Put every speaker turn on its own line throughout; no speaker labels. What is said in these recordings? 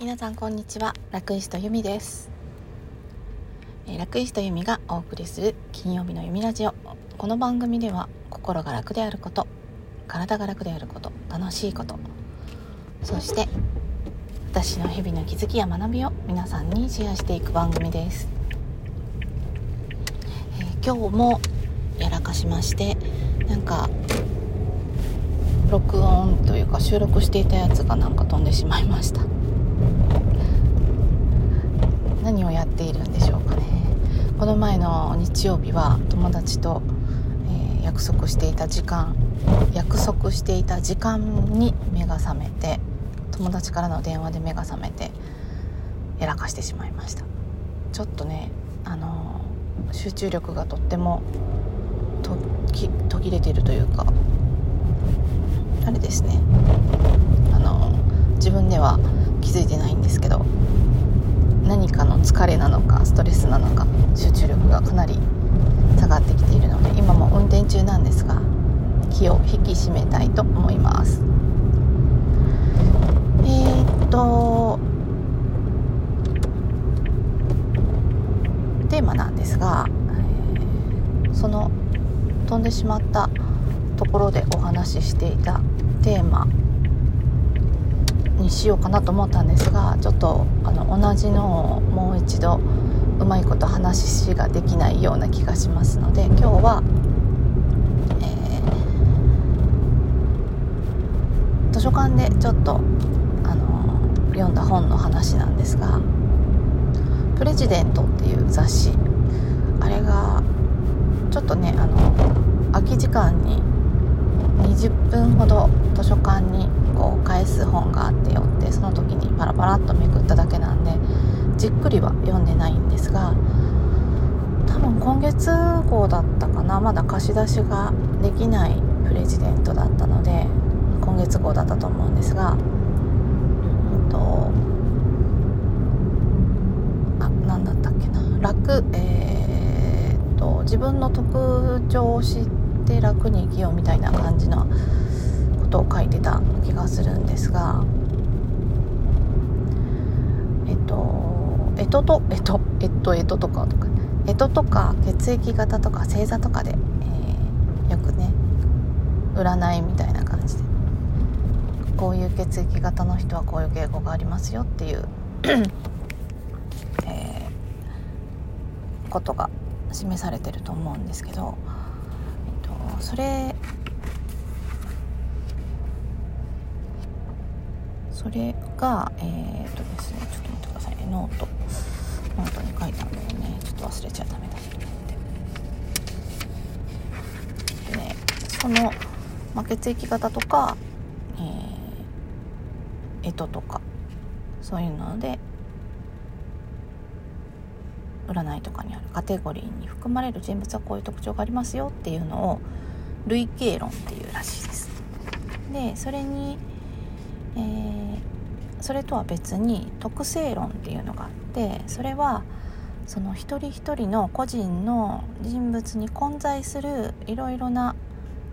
皆さんこんにちは。ラクイストユミです。えーラクイストユミがお送りする金曜日のユミラジオ。この番組では心が楽であること体が楽であること楽しいことそして私の日々の気づきや学びを皆さんにシェアしていく番組です、えー今日もやらかしましてなんか録音というか収録していたやつがなんか飛んでしまいました何をやっているんでしょうかねこの前の日曜日は友達と、えー約束していた時間約束していた時間に目が覚めて友達からの電話で目が覚めてやらかしてしまいました。ちょっとねあの集中力がとってもとき途切れてるというかあれですね。あの自分では気づいてないんですけど何かの疲れなのかなのか集中力がかなり下がってきているので今も運転中なんですが気を引き締めたいと思います。えー、っとテーマなんですが、その飛んでしまったところでお話ししていたテーマにしようかなと思ったんですがちょっとあの同じのをもう一度まいこと話ができないような気がしますので今日は、えー図書館でちょっとあの読んだ本の話なんですが「プレジデント」っていう雑誌あれがちょっとねあの空き時間に20分ほど図書館にこう返す本があってよってその時にパラパラっとめくっただけなんでじっくりは読んでないんですが多分今月号だったかなまだ貸し出しができないプレジデントだったので今月号だったと思うんですがうんとあ何だったっけな楽えーっと自分の特徴を知って楽に生きようみたいな感じなことを書いてた気がするんですがえっとととえとえっとえととかとかえととか血液型とか星座とかで、えーよくね占いみたいな感じで。こういう血液型の人はこういう傾向がありますよっていう、えーことが示されてると思うんですけど、えっと、それそれがえーっとですねちょっと待ってくださいねノート。ノートに書いたんだよねちょっと忘れちゃダメだってでねその、まあ、血液型とかえー、干支とかそういうので占いとかにあるカテゴリーに含まれる人物はこういう特徴がありますよっていうのを類型論っていうらしいです。でそれに、えーそれとは別に特性論っていうのがあってそれはその一人一人の個人の人物に混在するいろいろな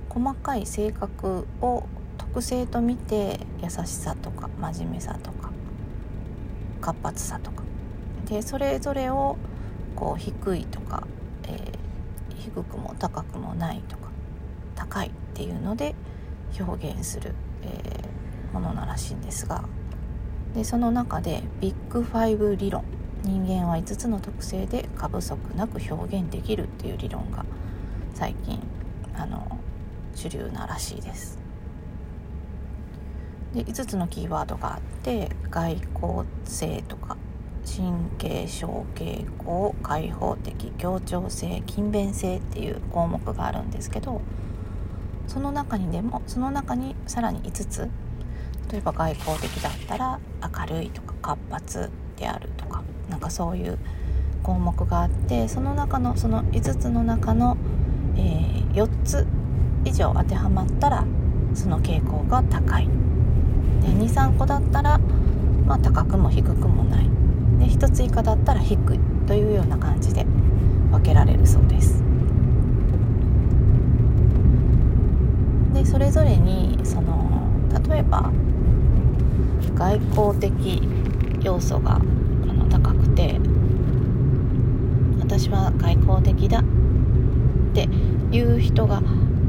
細かい性格を特性と見て優しさとか真面目さとか活発さとか。でそれぞれをこう低いとか、えー低くも高くもないとか高いっていうので表現する、えーものならしいんですがでその中でビッグファイブ理論人間は5つの特性で過不足なく表現できるっていう理論が最近あの主流ならしいです。で5つのキーワードがあって外交性とか神経小傾向開放的協調性勤勉性っていう項目があるんですけどその中にでもその中にさらに5つ例えば外交的だったら明るいとか活発であるとかなんかそういう項目があってその中のその5つの中の、えー4つ以上当てはまったらその傾向が高い23個だったら、まあ、高くも低くもないで1つ以下だったら低いというような感じで分けられるそうです。でそれぞれにその例えば外交的要素があの高くて私は外交的だっていう人が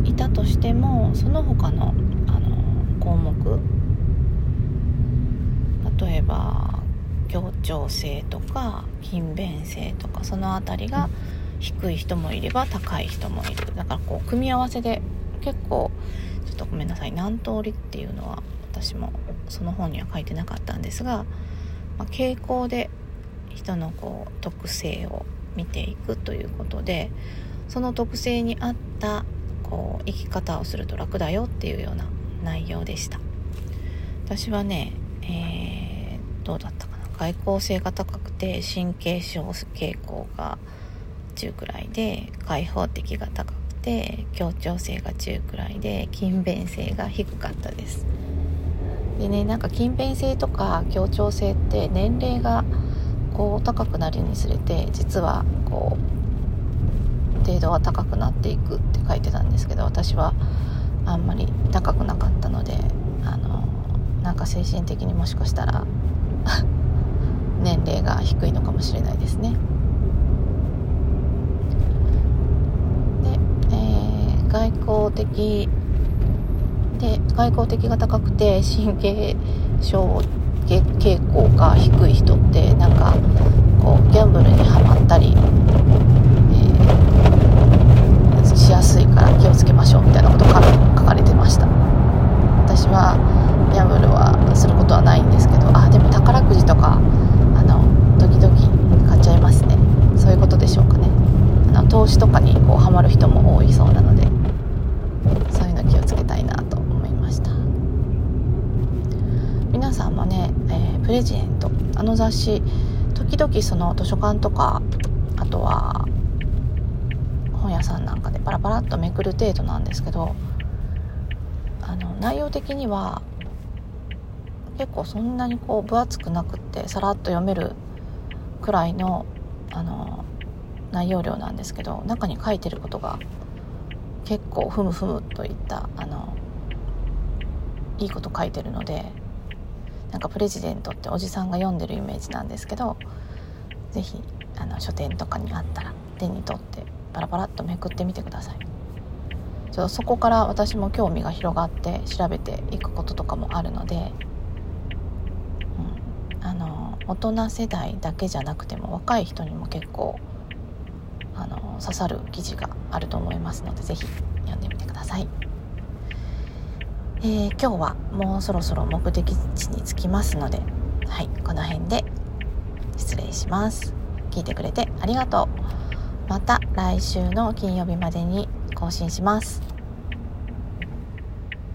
いたとしてもその他のあの項目例えば協調性とか勤勉性とかその辺りが低い人もいれば高い人もいる。だからこう組み合わせで結構とごめんなさい。何通りっていうのは私もその本には書いてなかったんですが、まあ、傾向で人のこう特性を見ていくということでその特性に合ったこう生き方をすると楽だよっていうような内容でした。私はね、えー、どうだったかな。外交性が高くて神経症傾向が中くらいで開放的が高くて協調性が中くらいで勤勉性が低かったですでねなんか勤勉性とか協調性って年齢がこう高くなるにつれて実はこう程度は高くなっていくって書いてたんですけど私はあんまり高くなかったのであのなんか精神的にもしかしたら 年齢が低いのかもしれないですね。で、えー、外交的で外交的が高くて神経症傾向が低い人ってなんかこうギャンブルにはまったり、えー、しやすいから気をつけましょうみたいなことが書かれてました私はギャンブルはすることはないんですけどあでも宝くじとかあの時々買っちゃいますねそういうことでしょうかねあの投資とかにこうハマる人も多いそうなのでそういうの気をつけたいなと皆さんもね、えー、プレジデント。あの雑誌。時々その図書館とかあとは本屋さんなんかでパラパラっとめくる程度なんですけどあの内容的には結構そんなにこう分厚くなくってさらっと読めるくらいのあの内容量なんですけど中に書いてることが結構ふむふむといったあのいいこと書いてるのでなんかプレジデントっておじさんが読んでるイメージなんですけど是非あの書店とかにあったら手に取ってパラパラっとめくってみてくださいちょっとそこから私も興味が広がって調べていくこととかもあるので、うん、あの大人世代だけじゃなくても若い人にも結構あの刺さる記事があると思いますので是非読んでみてください。えー、今日はもうそろそろ目的地に着きますので、はい、この辺で失礼します。聞いてくれてありがとう。また来週の金曜日までに更新します。